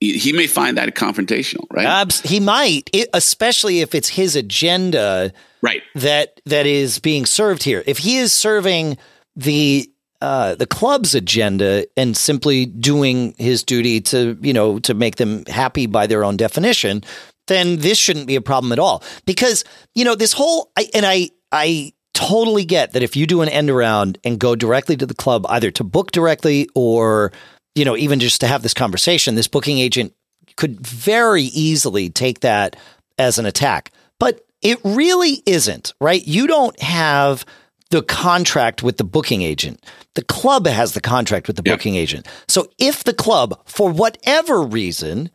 Speaker 2: he may find that confrontational, right?
Speaker 1: Abs- he might, it, especially if it's his agenda
Speaker 2: right.
Speaker 1: that that is being served here. If he is serving the uh, the club's agenda and simply doing his duty to you know to make them happy by their own definition, then this shouldn't be a problem at all. Because you know this whole I, and I I totally get that if you do an end around and go directly to the club either to book directly or you know even just to have this conversation, this booking agent could very easily take that as an attack. But it really isn't, right? You don't have the contract with the booking agent. The club has the contract with the
Speaker 2: Yeah.
Speaker 1: booking agent. So if the club, for whatever reason,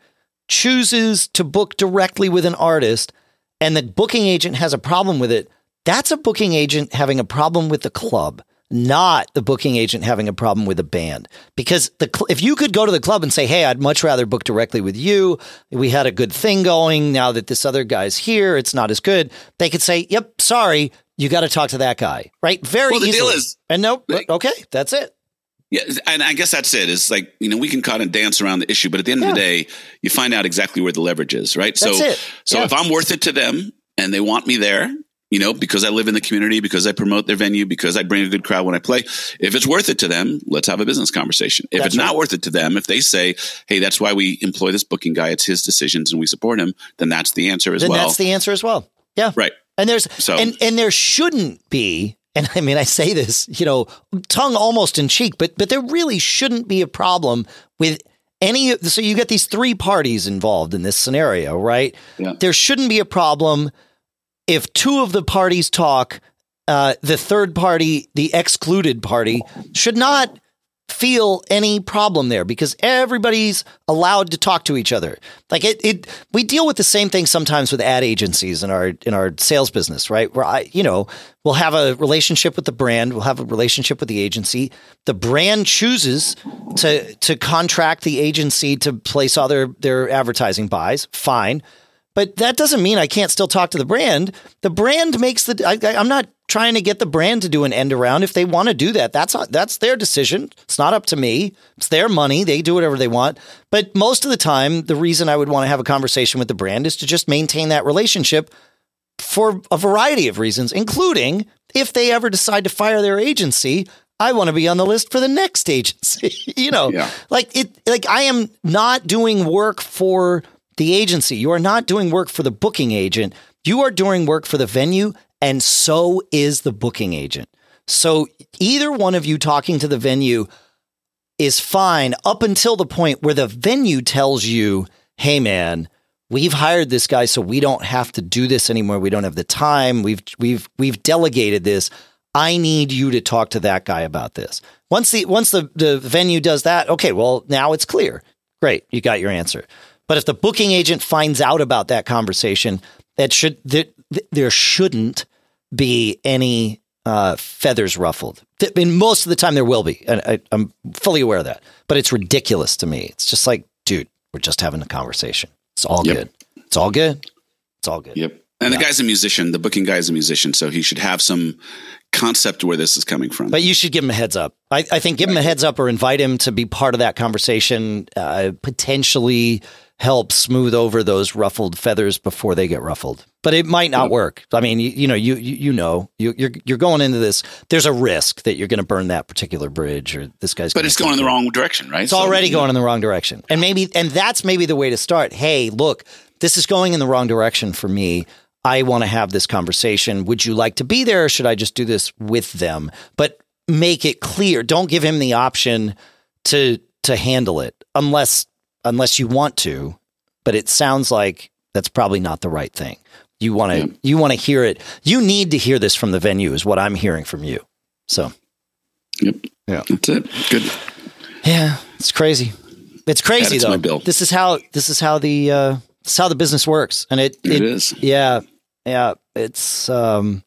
Speaker 1: chooses to book directly with an artist and the booking agent has a problem with it, that's a booking agent having a problem with the club, not the booking agent having a problem with a band. Because the cl- if you could go to the club and say, "Hey, I'd much rather book directly with you. We had a good thing going. Now that this other guy's here, it's not as good." They could say, "Yep, sorry, you got to talk to that guy." Right? Very
Speaker 2: Well, the deal
Speaker 1: easily.
Speaker 2: is-
Speaker 1: and nope,
Speaker 2: Like-
Speaker 1: okay, that's it.
Speaker 2: Yeah, and I guess that's it. It's like you know we can kind of dance around the issue, but at the end of the day, you find out exactly where the leverage is, right?
Speaker 1: That's
Speaker 2: so,
Speaker 1: it.
Speaker 2: so
Speaker 1: Yeah.
Speaker 2: if I'm worth it to them and they want me there, you know, because I live in the community, because I promote their venue, because I bring a good crowd when I play. If it's worth it to them, let's have a business conversation. If
Speaker 1: That's
Speaker 2: it's not worth it to them, if they say, "Hey, that's why we employ this booking guy; it's his decisions, and we support him," then that's the answer as
Speaker 1: Then
Speaker 2: well.
Speaker 1: that's the answer as well. Yeah.
Speaker 2: right.
Speaker 1: And there's
Speaker 2: So-
Speaker 1: and and there shouldn't be. And I mean, I say this, you know, tongue almost in cheek, but but there really shouldn't be a problem with any. So you get these three parties involved in this scenario, right?
Speaker 2: Yeah.
Speaker 1: There shouldn't be a problem if two of the parties talk. Uh, the third party, the excluded party, should not feel any problem there because everybody's allowed to talk to each other. Like it, it we deal with the same thing sometimes with ad agencies in our in our sales business, right? Where I, you know, we'll have a relationship with the brand, we'll have a relationship with the agency. The brand chooses to to contract the agency to place all their their advertising buys. Fine. But that doesn't mean I can't still talk to the brand. The brand makes the. I, am not trying to get the brand to do an end around. If they want to do that, that's that's their decision. It's not up to me. It's their money. They do whatever they want. But most of the time, the reason I would want to have a conversation with the brand is to just maintain that relationship for a variety of reasons, including if they ever decide to fire their agency, I want to be on the list for the next <laughs> agency. you know, yeah. like it, like I am not doing work for the agency. You are not doing work for the booking agent. You are doing work for the venue, and so is the booking agent. So either one of you talking to the venue is fine up until the point where the venue tells you, hey, man, we've hired this guy so we don't have to do this anymore. We don't have the time. We've we've we've delegated this. I need you to talk to that guy about this. Once the once the, the venue does that, okay, well now it's clear. Great, you got your answer. But if the booking agent finds out about that conversation, that should there, there shouldn't be any uh, feathers ruffled. I mean, most of the time there will be, and I, I'm fully aware of that. But it's ridiculous to me. It's just like, dude, we're just having a conversation. It's all yep. good. It's all good. It's all good.
Speaker 2: Yep. And yeah. the guy's a musician. The booking guy is a musician, so he should have some concept where this is coming from.
Speaker 1: But you should give him a heads up. I, I think give him a heads up or invite him to be part of that conversation. Uh, potentially help smooth over those ruffled feathers before they get ruffled. But it might not work. I mean, you, you know, you you, you know, you, you're you're going into this. There's a risk that you're going to burn that particular bridge, or this guy's.
Speaker 2: But it's going in the wrong direction, right?
Speaker 1: It's so, already going in the wrong direction, and maybe, and that's maybe the way to start. Hey, look, this is going in the wrong direction for me. I want to have this conversation. Would you like to be there, or should I just do this with them? But make it clear. Don't give him the option to to handle it unless unless you want to, but it sounds like that's probably not the right thing. You want to yeah. you want to hear it. You need to hear this from the venue is what I'm hearing from you. So
Speaker 2: Yep. Yeah. That's it. Good.
Speaker 1: Yeah, it's crazy. It's crazy though. This is how this is how the uh this is how the business works. And it
Speaker 2: it, it is.
Speaker 1: Yeah. Yeah. It's um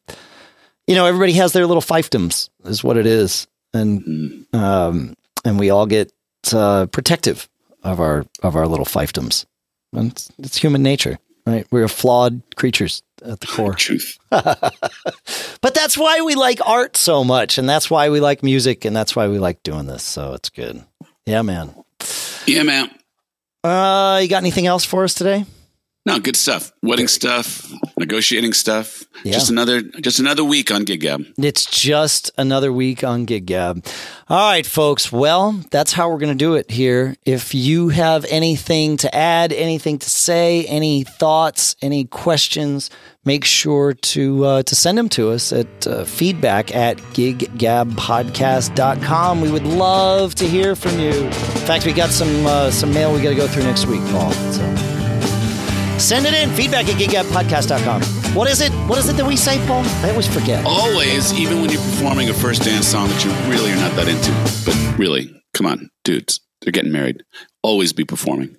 Speaker 1: you know, everybody has their little fiefdoms is what it is. And mm. um and we all get uh protective of our of our little fiefdoms. And it's, it's human nature, right? We're flawed creatures at the core. <laughs>
Speaker 2: Truth. <laughs>
Speaker 1: but that's why we like art so much, and that's why we like music, and that's why we like doing this. So it's good. Yeah, man.
Speaker 2: Yeah, man.
Speaker 1: Uh, you got anything else for us today?
Speaker 2: No, good stuff. Wedding stuff, negotiating stuff. Yeah. Just another just another week on Gig Gab.
Speaker 1: It's just another week on Gig Gab. All right, folks. Well, that's how we're going to do it here. If you have anything to add, anything to say, any thoughts, any questions, make sure to uh, to send them to us at uh, feedback at giggabpodcast.com. We would love to hear from you. In fact, we got some uh, some mail we got to go through next week, Paul. So. Send it in. Feedback at giggabpodcast.com. What is it? What is it that we say, Paul? I always forget.
Speaker 2: Always, even when you're performing a first dance song that you really are not that into. But really, come on, dudes. They're getting married. Always be performing.